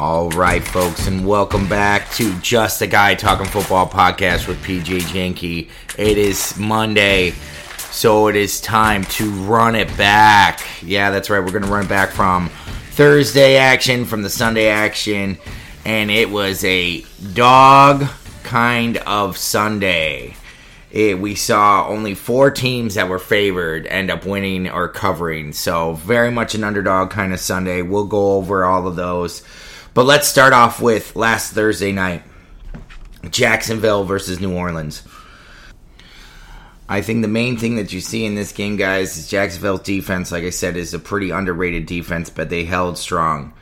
All right, folks, and welcome back to Just a Guy Talking Football podcast with PJ Janke. It is Monday, so it is time to run it back. Yeah, that's right. We're going to run it back from Thursday action, from the Sunday action, and it was a dog kind of Sunday. It, we saw only four teams that were favored end up winning or covering. So, very much an underdog kind of Sunday. We'll go over all of those. But let's start off with last Thursday night Jacksonville versus New Orleans. I think the main thing that you see in this game, guys, is Jacksonville's defense, like I said, is a pretty underrated defense, but they held strong.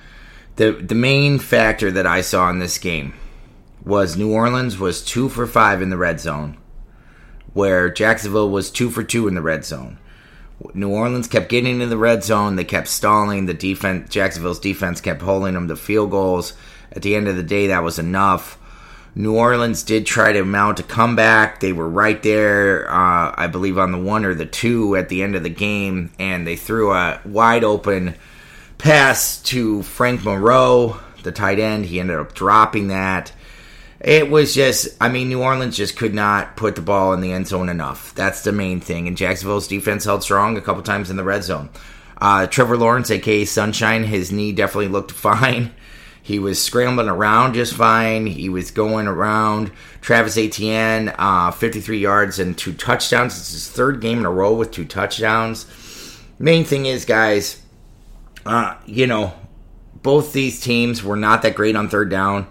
The, the main factor that I saw in this game was New Orleans was two for five in the red zone, where Jacksonville was two for two in the red zone. New Orleans kept getting in the red zone. They kept stalling. The defense, Jacksonville's defense, kept holding them to field goals. At the end of the day, that was enough. New Orleans did try to mount a comeback. They were right there, uh, I believe, on the one or the two at the end of the game, and they threw a wide open pass to Frank Moreau, the tight end. He ended up dropping that. It was just, I mean, New Orleans just could not put the ball in the end zone enough. That's the main thing. And Jacksonville's defense held strong a couple times in the red zone. Uh, Trevor Lawrence, aka Sunshine, his knee definitely looked fine. He was scrambling around just fine. He was going around. Travis Etienne, uh, 53 yards and two touchdowns. It's his third game in a row with two touchdowns. Main thing is, guys, uh, you know, both these teams were not that great on third down.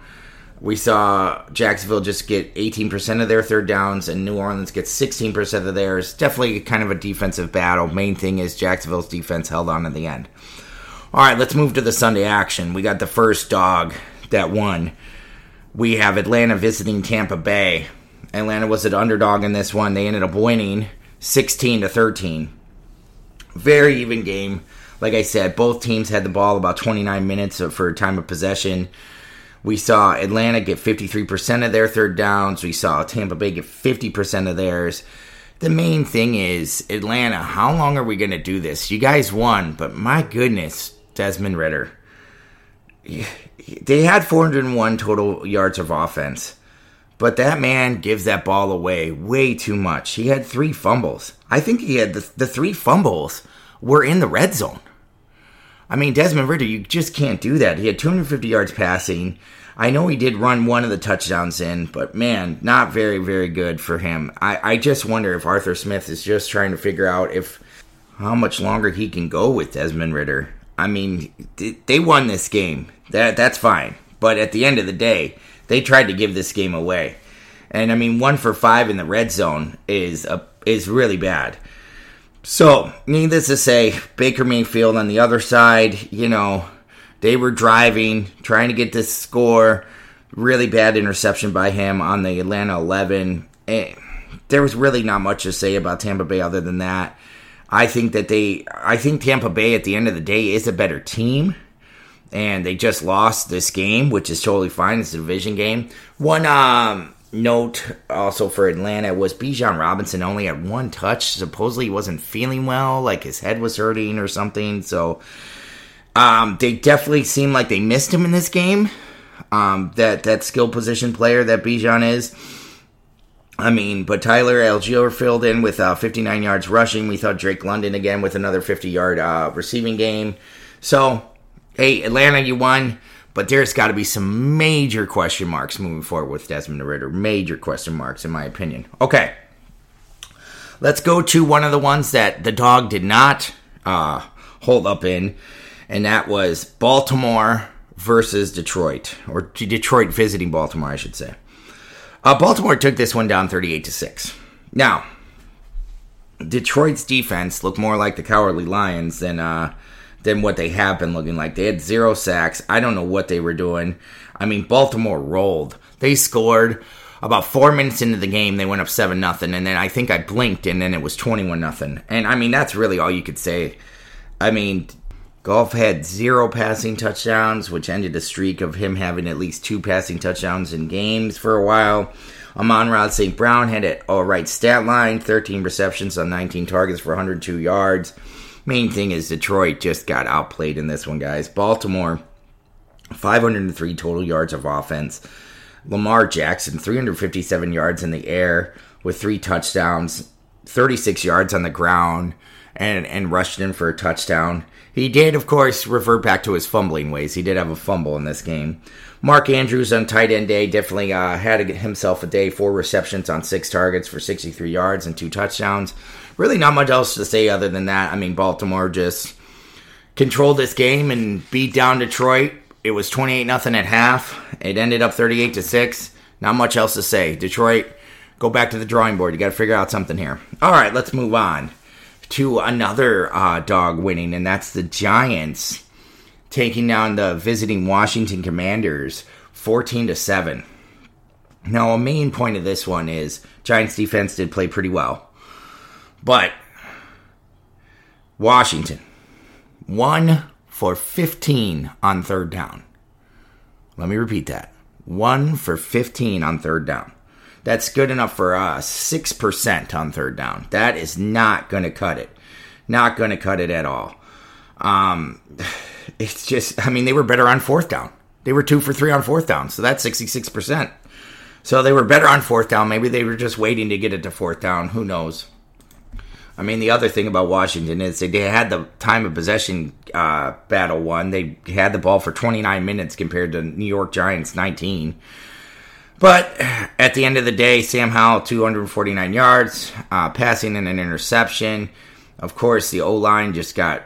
We saw Jacksonville just get 18% of their third downs, and New Orleans get 16% of theirs. Definitely kind of a defensive battle. Main thing is Jacksonville's defense held on in the end. All right, let's move to the Sunday action. We got the first dog that won. We have Atlanta visiting Tampa Bay. Atlanta was an underdog in this one. They ended up winning 16 to 13. Very even game. Like I said, both teams had the ball about 29 minutes for time of possession. We saw Atlanta get 53% of their third downs. We saw Tampa Bay get 50% of theirs. The main thing is, Atlanta, how long are we going to do this? You guys won, but my goodness, Desmond Ridder. They had 401 total yards of offense, but that man gives that ball away way too much. He had three fumbles. I think he had the, the three fumbles were in the red zone. I mean, Desmond Ridder, you just can't do that. He had 250 yards passing. I know he did run one of the touchdowns in, but man, not very, very good for him. I, I just wonder if Arthur Smith is just trying to figure out if how much longer he can go with Desmond Ridder. I mean, they won this game. That that's fine. But at the end of the day, they tried to give this game away. And I mean, one for five in the red zone is a is really bad. So, needless to say, Baker Mayfield on the other side, you know, they were driving, trying to get this score. Really bad interception by him on the Atlanta 11. And there was really not much to say about Tampa Bay other than that. I think that they, I think Tampa Bay at the end of the day is a better team. And they just lost this game, which is totally fine. It's a division game. One, um, note also for Atlanta was Bijan Robinson only had one touch. Supposedly he wasn't feeling well, like his head was hurting or something. So um, they definitely seem like they missed him in this game. Um, that that skill position player that Bijan is. I mean, but Tyler Allgeier filled in with uh, 59 yards rushing. We thought Drake London again with another 50 yard uh, receiving game. So, hey, Atlanta, you won. But there's got to be some major question marks moving forward with Desmond Ridder. Major question marks, in my opinion. Okay. Let's go to one of the ones that the dog did not uh, hold up in, and that was Baltimore versus Detroit, or Detroit visiting Baltimore, I should say. Uh, Baltimore took this one down 38 to 6. Now, Detroit's defense looked more like the Cowardly Lions than uh, than what they have been looking like. They had zero sacks. I don't know what they were doing. I mean, Baltimore rolled. They scored about four minutes into the game. They went up seven nothing, and then I think I blinked, and then it was twenty one nothing. And I mean, that's really all you could say. I mean, Goff had zero passing touchdowns, which ended a streak of him having at least two passing touchdowns in games for a while. Amon-Ra St. Brown had an all right stat line 13 receptions on 19 targets for 102 yards. Main thing is Detroit just got outplayed in this one, guys. Baltimore 503 total yards of offense. Lamar Jackson, 357 yards in the air with three touchdowns, 36 yards on the ground, and, and rushed in for a touchdown. He did, of course, revert back to his fumbling ways. He did have a fumble in this game. Mark Andrews on tight end day definitely uh, had himself a day. Four receptions on six targets for 63 yards and two touchdowns. Really, not much else to say other than that. I mean, Baltimore just controlled this game and beat down Detroit. It was 28 nothing at half. It ended up 38 to 6. Not much else to say. Detroit, go back to the drawing board. You got to figure out something here. All right, let's move on to another uh, dog winning, and that's the Giants taking down the visiting Washington Commanders 14 to 7. Now, a main point of this one is Giants defense did play pretty well. But Washington, 1 for 15 on third down. Let me repeat that. 1 for 15 on third down. That's good enough for us. 6% on third down. That is not going to cut it. Not going to cut it at all. Um, it's just, I mean, they were better on fourth down. They were two for three on fourth down, so that's 66%. So they were better on fourth down. Maybe they were just waiting to get it to fourth down. Who knows? I mean, the other thing about Washington is they had the time of possession uh, battle won. They had the ball for 29 minutes compared to New York Giants 19. But at the end of the day, Sam Howell 249 yards, uh, passing and an interception. Of course, the O line just got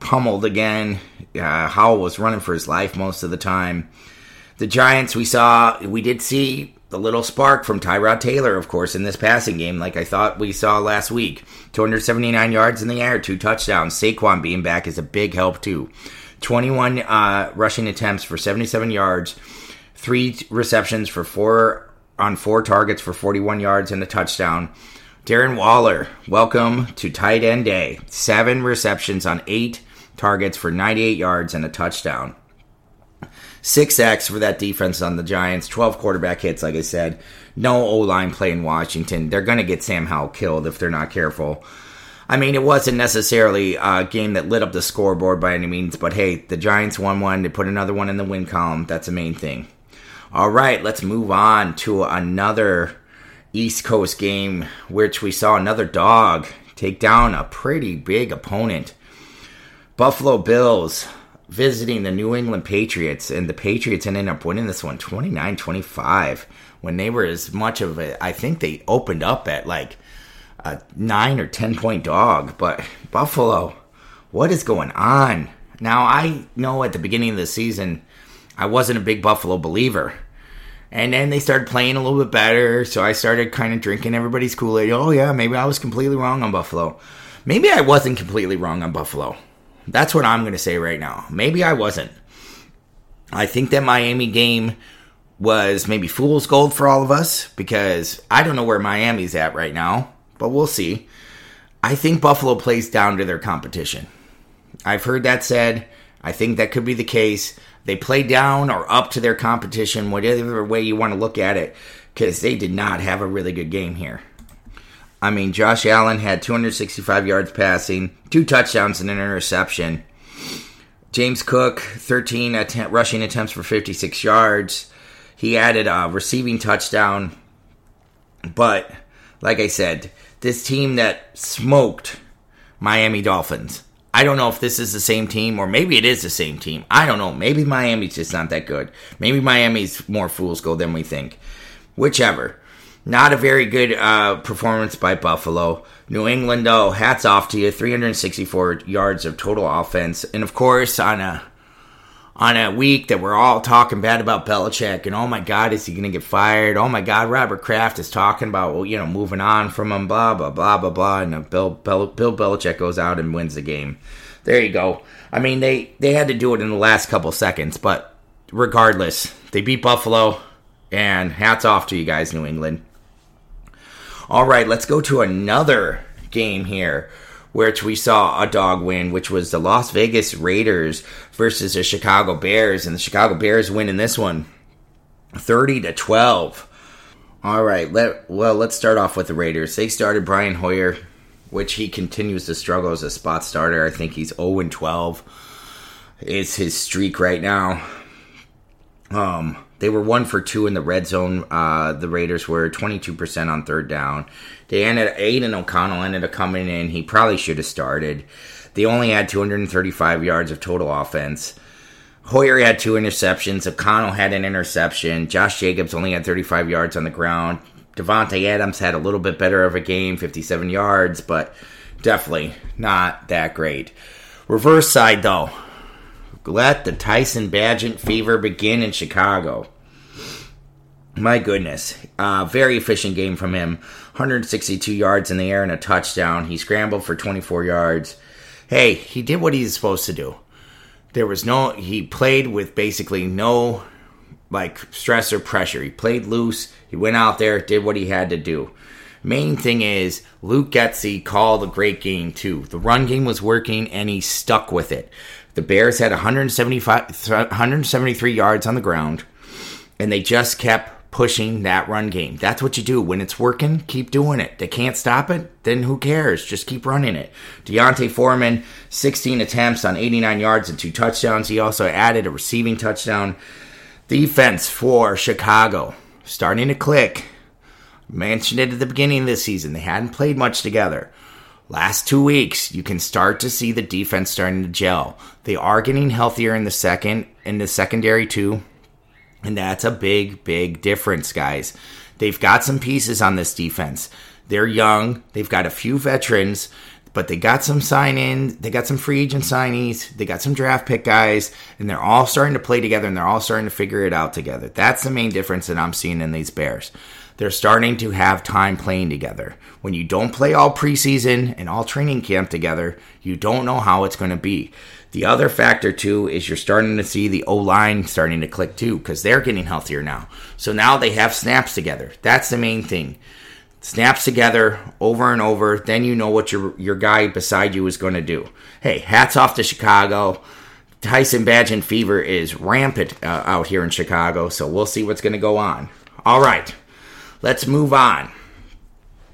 pummeled again. Uh, Howell was running for his life most of the time. The Giants, we saw, we did see the little spark from Tyrod Taylor, of course, in this passing game, like I thought we saw last week. 279 yards in the air, two touchdowns. Saquon being back is a big help, too. 21 uh, rushing attempts for 77 yards, three receptions for four on four targets for 41 yards and a touchdown. Darren Waller, welcome to tight end day. Seven receptions on eight targets for 98 yards and a touchdown. Six sacks for that defense on the Giants. 12 quarterback hits, like I said. No O line play in Washington. They're going to get Sam Howell killed if they're not careful. I mean, it wasn't necessarily a game that lit up the scoreboard by any means, but hey, the Giants won one. They put another one in the win column. That's the main thing. All right, let's move on to another East Coast game, which we saw another dog take down a pretty big opponent. Buffalo Bills visiting the New England Patriots, and the Patriots ended up winning this one 29 25 when they were as much of a, I think they opened up at like a nine or 10 point dog. But Buffalo, what is going on? Now, I know at the beginning of the season, I wasn't a big Buffalo believer. And then they started playing a little bit better, so I started kind of drinking everybody's Kool Aid. Oh, yeah, maybe I was completely wrong on Buffalo. Maybe I wasn't completely wrong on Buffalo. That's what I'm going to say right now. Maybe I wasn't. I think that Miami game was maybe fool's gold for all of us because I don't know where Miami's at right now, but we'll see. I think Buffalo plays down to their competition. I've heard that said. I think that could be the case. They play down or up to their competition, whatever way you want to look at it, because they did not have a really good game here. I mean, Josh Allen had 265 yards passing, two touchdowns, and an interception. James Cook, 13 att- rushing attempts for 56 yards. He added a receiving touchdown. But, like I said, this team that smoked Miami Dolphins. I don't know if this is the same team or maybe it is the same team. I don't know. Maybe Miami's just not that good. Maybe Miami's more fool's gold than we think. Whichever. Not a very good uh, performance by Buffalo. New England, though, hats off to you. 364 yards of total offense, and of course, on a on a week that we're all talking bad about Belichick, and oh my God, is he going to get fired? Oh my God, Robert Kraft is talking about well, you know, moving on from him, blah blah blah blah blah, and Bill Bill, Bill Belichick goes out and wins the game. There you go. I mean, they they had to do it in the last couple seconds, but regardless, they beat Buffalo, and hats off to you guys, New England. All right, let's go to another game here, which we saw a dog win, which was the Las Vegas Raiders versus the Chicago Bears, and the Chicago Bears win in this one, thirty to twelve. All right, let well let's start off with the Raiders. They started Brian Hoyer, which he continues to struggle as a spot starter. I think he's zero and twelve. Is his streak right now? Um, they were one for two in the red zone. Uh, the Raiders were 22% on third down. They ended Aidan O'Connell ended up coming in. He probably should have started. They only had 235 yards of total offense. Hoyer had two interceptions. O'Connell had an interception. Josh Jacobs only had 35 yards on the ground. Davante Adams had a little bit better of a game, 57 yards, but definitely not that great. Reverse side though, let the Tyson Bagent fever begin in Chicago. My goodness. Uh, very efficient game from him. 162 yards in the air and a touchdown. He scrambled for 24 yards. Hey, he did what he's supposed to do. There was no, he played with basically no like stress or pressure. He played loose. He went out there, did what he had to do. Main thing is Luke Getsy called a great game too. The run game was working and he stuck with it. The Bears had 175, 173 yards on the ground, and they just kept pushing that run game. That's what you do. When it's working, keep doing it. They can't stop it, then who cares? Just keep running it. D'Onta Foreman, 16 attempts on 89 yards and two touchdowns. He also added a receiving touchdown. Defense for Chicago starting to click. Mentioned it at the beginning of the season. They hadn't played much together last two weeks, you can start to see the defense starting to gel. They are getting healthier in the second, in the secondary too. And that's a big, big difference, guys. They've got some pieces on this defense. They're young. They've got a few veterans, but they got some sign in. They got some free agent signees. They got some draft pick guys, and they're all starting to play together and they're all starting to figure it out together. That's the main difference that I'm seeing in these Bears. They're starting to have time playing together. When you don't play all preseason and all training camp together, you don't know how it's going to be. The other factor too is you're starting to see the O line starting to click too because they're getting healthier now. So now they have snaps together. That's the main thing. Snaps together over and over, then you know what your your guy beside you is going to do. Hey, hats off to Chicago. Tyson Bagent fever is rampant uh, out here in Chicago, so we'll see what's going to go on. All right, let's move on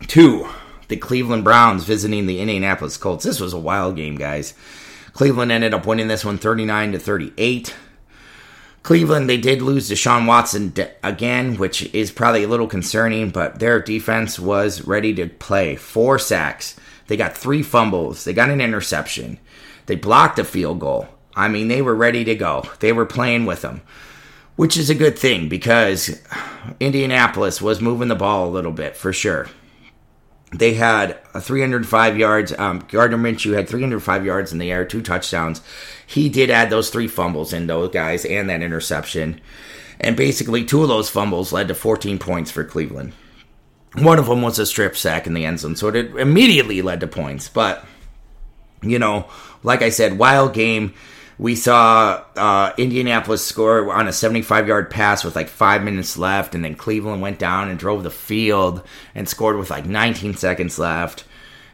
to the Cleveland Browns visiting the Indianapolis Colts. This was a wild game, guys. Cleveland ended up winning this one 39 to 38. Cleveland, they did lose Deshaun Watson again, which is probably a little concerning, but their defense was ready to play. Four sacks. They got three fumbles. They got an interception. They blocked a field goal. I mean, they were ready to go. They were playing with them, which is a good thing because Indianapolis was moving the ball a little bit for sure they had a 305 yards. Um, Gardner Minshew had 305 yards in the air, two touchdowns. He did add those three fumbles in those guys and that interception. And basically, two of those fumbles led to 14 points for Cleveland. One of them was a strip sack in the end zone, so it immediately led to points. But, you know, like I said, wild game. We saw uh, Indianapolis score on a 75 yard pass with like five minutes left, and then Cleveland went down and drove the field and scored with like 19 seconds left.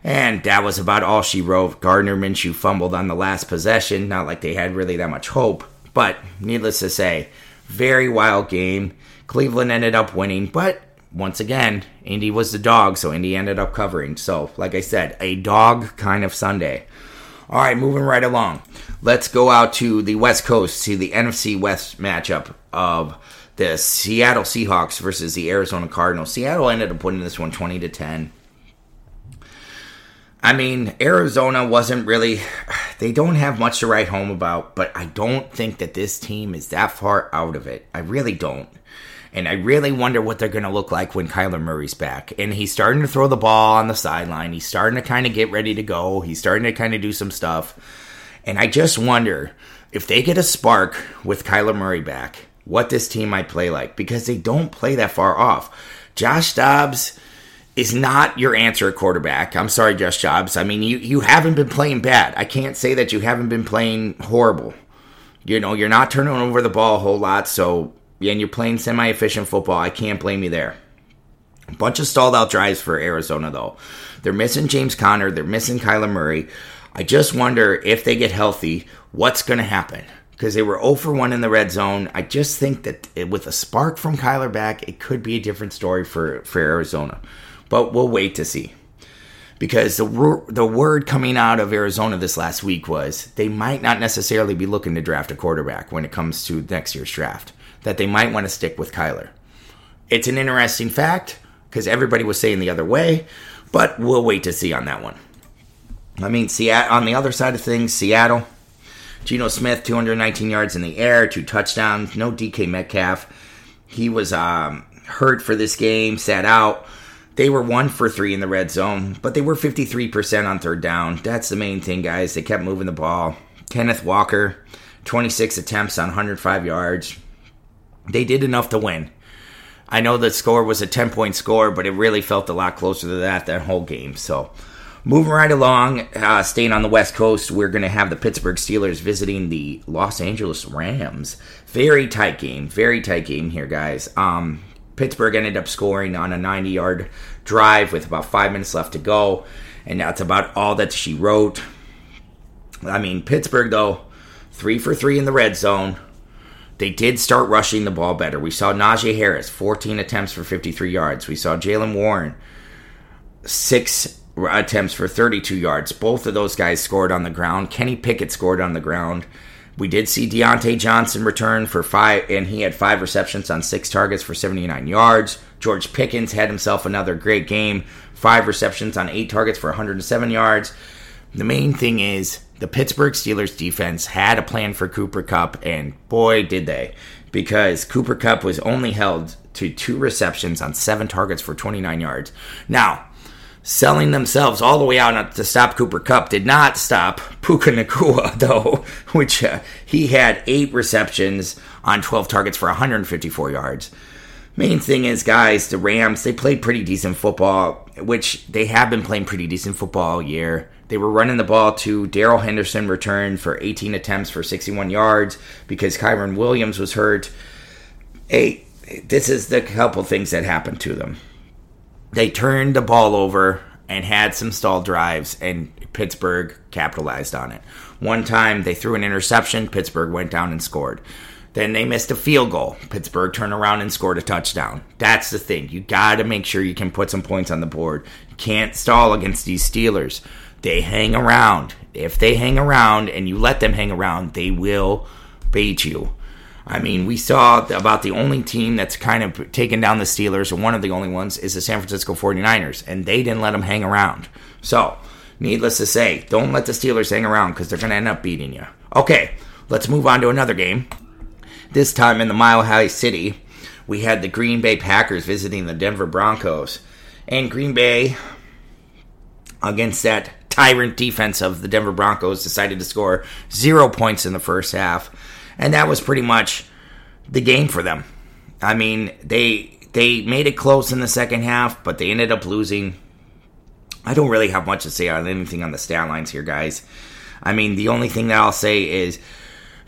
And that was about all she wrote. Gardner Minshew fumbled on the last possession. Not like they had really that much hope. But needless to say, very wild game. Cleveland ended up winning, but once again, Indy was the dog, so Indy ended up covering. So, like I said, a dog kind of Sunday. All right, moving right along. Let's go out to the West Coast, see the NFC West matchup of the Seattle Seahawks versus the Arizona Cardinals. Seattle ended up winning this one 20 to 10. I mean, Arizona wasn't really, they don't have much to write home about, but I don't think that this team is that far out of it. I really don't. And I really wonder what they're going to look like when Kyler Murray's back. And he's starting to throw the ball on the sideline. He's starting to kind of get ready to go. He's starting to kind of do some stuff. And I just wonder if they get a spark with Kyler Murray back, what this team might play like because they don't play that far off. Josh Dobbs is not your answer at quarterback. I'm sorry, Josh Dobbs. I mean, you, you haven't been playing bad. I can't say that you haven't been playing horrible. You know, you're not turning over the ball a whole lot, so and you're playing semi efficient football. I can't blame you there. A bunch of stalled out drives for Arizona, though. They're missing James Conner, they're missing Kyler Murray. I just wonder if they get healthy, what's going to happen? Because they were 0 for 1 in the red zone. I just think that with a spark from Kyler back, it could be a different story for, for Arizona. But we'll wait to see. Because the, the word coming out of Arizona this last week was they might not necessarily be looking to draft a quarterback when it comes to next year's draft. that they might want to stick with Kyler. It's an interesting fact because everybody was saying the other way, but we'll wait to see on that one. I mean, Seattle, on the other side of things, Seattle, Geno Smith, 219 yards in the air, two touchdowns, no DK Metcalf. He was um, hurt for this game, sat out. They were one for three in the red zone, but they were 53% on third down. That's the main thing, guys. They kept moving the ball. Kenneth Walker, 26 attempts on 105 yards. They did enough to win. I know the score was a 10 point score, but it really felt a lot closer to that that whole game. So, moving right along, uh, staying on the West Coast, we're going to have the Pittsburgh Steelers visiting the Los Angeles Rams. Very tight game. Very tight game here, guys. Um, Pittsburgh ended up scoring on a 90 yard drive with about five minutes left to go. And that's about all that she wrote. I mean, Pittsburgh, though, three for three in the red zone. They did start rushing the ball better. We saw Najee Harris, 14 attempts for 53 yards. We saw Jaylen Warren, six attempts for 32 yards. Both of those guys scored on the ground. Kenny Pickett scored on the ground. We did see Diontae Johnson return for five, and he had five receptions on six targets for 79 yards. George Pickens had himself another great game, five receptions on eight targets for 107 yards. The main thing is the Pittsburgh Steelers defense had a plan for Cooper Kupp, and boy, did they. Because Cooper Kupp was only held to two receptions on seven targets for 29 yards. Now, selling themselves all the way out to stop Cooper Kupp did not stop Puka Nacua, though, which uh, he had eight receptions on 12 targets for 154 yards. Main thing is, guys, the Rams, they played pretty decent football, which they have been playing pretty decent football all year. They were running the ball to Darrell Henderson returned for 18 attempts for 61 yards because Kyren Williams was hurt. Hey, this is the couple things that happened to them they turned the ball over and had some stall drives, and Pittsburgh capitalized on it. One time they threw an interception, Pittsburgh went down and scored. Then they missed a field goal. Pittsburgh turned around and scored a touchdown. That's the thing. You got to make sure you can put some points on the board. You can't stall against these Steelers. They hang around. If they hang around and you let them hang around, they will beat you. I mean, we saw about the only team that's kind of taken down the Steelers, and one of the only ones is the San Francisco 49ers, and they didn't let them hang around. So, needless to say, don't let the Steelers hang around because they're going to end up beating you. Okay, let's move on to another game. This time in the Mile High City, we had the Green Bay Packers visiting the Denver Broncos. And Green Bay, against that tyrant defense of the Denver Broncos, decided to score zero points in the first half and that was pretty much the game for them. I mean, they they made it close in the second half, but they ended up losing. I don't really have much to say on anything on the stat lines here, guys. I mean, the only thing that I'll say is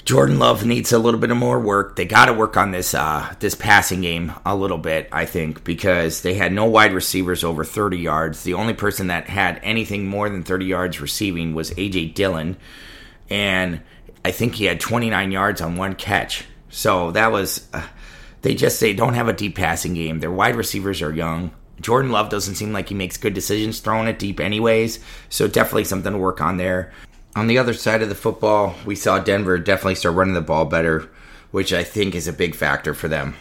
Jordan Love needs a little bit of more work. They got to work on this uh, this passing game a little bit, I think, because they had no wide receivers over 30 yards. The only person that had anything more than 30 yards receiving was AJ Dillon, and I think he had 29 yards on one catch. So that was. Uh, they just they don't have a deep passing game. Their wide receivers are young. Jordan Love doesn't seem like he makes good decisions throwing it deep, anyways. So definitely something to work on there. On the other side of the football, we saw Denver definitely start running the ball better, which I think is a big factor for them.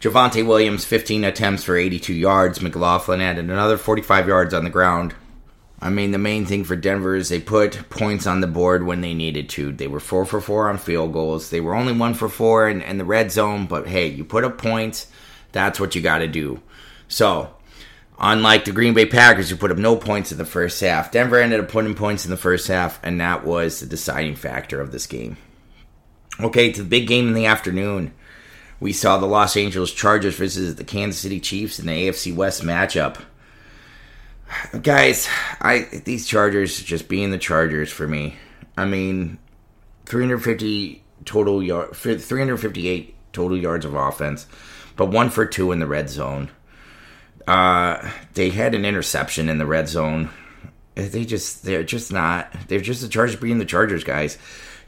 Javonte Williams, 15 attempts for 82 yards. McLaughlin added another 45 yards on the ground. I mean, the main thing for Denver is they put points on the board when they needed to. They were four for four on field goals. They were only one for four in, in the red zone, but hey, you put up points, that's what you got to do. So, unlike the Green Bay Packers, who put up no points in the first half, Denver ended up putting points in the first half, and that was the deciding factor of this game. Okay, to the big game in the afternoon. We saw the Los Angeles Chargers versus the Kansas City Chiefs in the AFC West matchup guys, I these Chargers just being the Chargers for me. I mean, 350 total yard, 358 total yards of offense, but one for two in the red zone. Uh, they had an interception in the red zone. They just they're just not they're just the Chargers being the Chargers guys.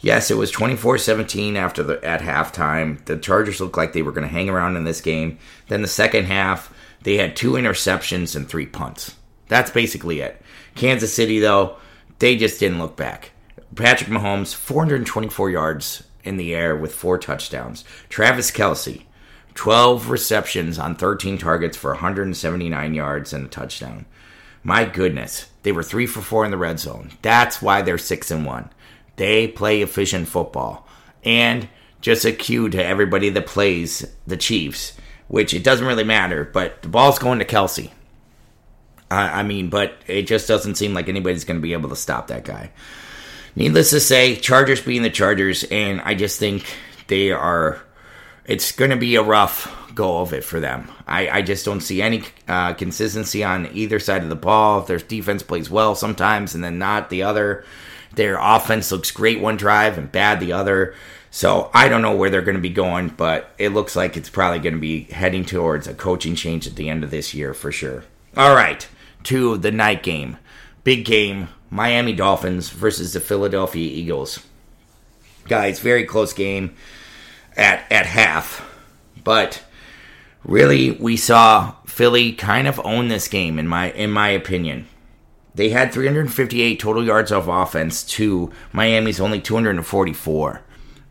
Yes, it was 24-17 after the at halftime. The Chargers looked like they were going to hang around in this game. Then the second half, they had two interceptions and three punts. That's basically it. Kansas City, though, they just didn't look back. Patrick Mahomes, 424 yards in the air with four touchdowns. Travis Kelce, 12 receptions on 13 targets for 179 yards and a touchdown. My goodness, they were three for four in the red zone. That's why they're six and one. They play efficient football. And just a cue to everybody that plays the Chiefs, which it doesn't really matter, but the ball's going to Kelce. I, I mean, but it just doesn't seem like anybody's going to be able to stop that guy. Needless to say, Chargers being the Chargers, and I just think they are. It's going to be a rough go of it for them. I, I just don't see any uh, consistency on either side of the ball. If their defense plays well sometimes and then not the other, their offense looks great one drive and bad the other. So I don't know where they're going to be going, but it looks like it's probably going to be heading towards a coaching change at the end of this year for sure. All right, to the night game. Big game Miami Dolphins versus the Philadelphia Eagles. Guys, very close game at, at half. But really we saw Philly kind of own this game in my in my opinion. They had 358 total yards of offense to Miami's only 244.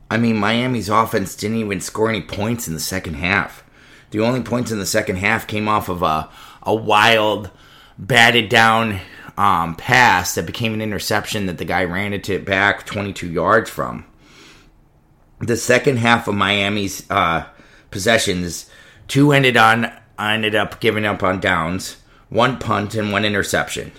I mean, Miami's offense didn't even score any points in the second half. The only points in the second half came off of a, a wild, batted down um, pass that became an interception that the guy ran it back 22 yards from. The second half of Miami's uh, possessions, two ended on ended up giving up on downs, one punt and one interception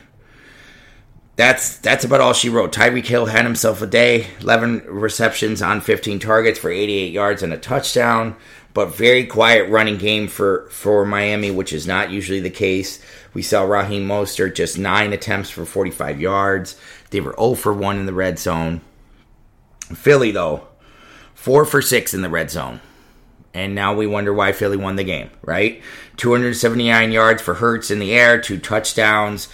that's that's about all she wrote. Tyreek Hill had himself a day, 11 receptions on 15 targets for 88 yards and a touchdown, but very quiet running game for for Miami, which is not usually the case. We saw Raheem Mostert just 9 attempts for 45 yards. They were 0 for 1 in the red zone. Philly though, 4 for 6 in the red zone. And now we wonder why Philly won the game, right? 279 yards for Hurts in the air, two touchdowns.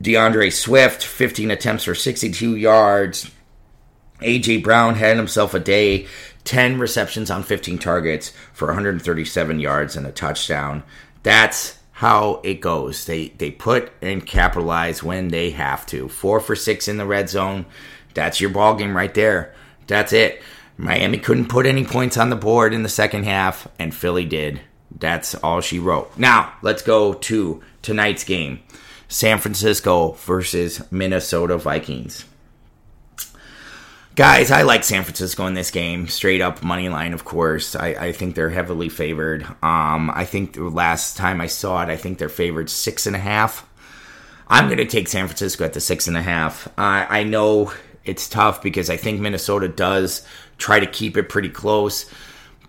D'Andre Swift, 15 attempts for 62 yards. A.J. Brown had himself a day, 10 receptions on 15 targets for 137 yards and a touchdown. That's how it goes. They they put and capitalize when they have to. Four for six in the red zone. That's your ball game right there. That's it. Miami couldn't put any points on the board in the second half, and Philly did. That's all she wrote. Now let's go to tonight's game. San Francisco versus Minnesota Vikings. Guys, I like San Francisco in this game. Straight up money line, of course. I, I think they're heavily favored. Um, I think the last time I saw it, I think they're favored six and a half. I'm going to take San Francisco at the six and a half. I know it's tough because I think Minnesota does try to keep it pretty close.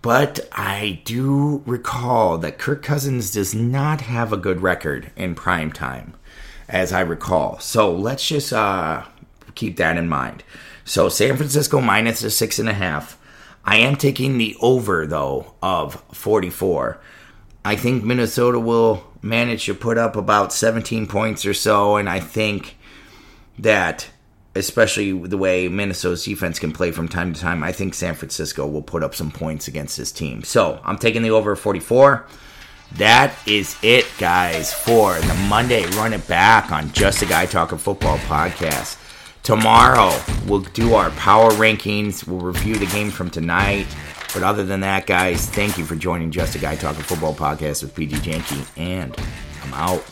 But I do recall that Kirk Cousins does not have a good record in prime time as I recall. So let's just uh, keep that in mind. So San Francisco minus a six and a half. I am taking the over though of 44. I think Minnesota will manage to put up about 17 points or so, and I think that especially the way Minnesota's defense can play from time to time, I think San Francisco will put up some points against this team. So I'm taking the over 44 that is it, guys, for the Monday Run It Back on Just a Guy Talking Football podcast. Tomorrow, we'll do our power rankings. We'll review the game from tonight. But other than that, guys, thank you for joining Just a Guy Talking Football podcast with PG Janky, and I'm out.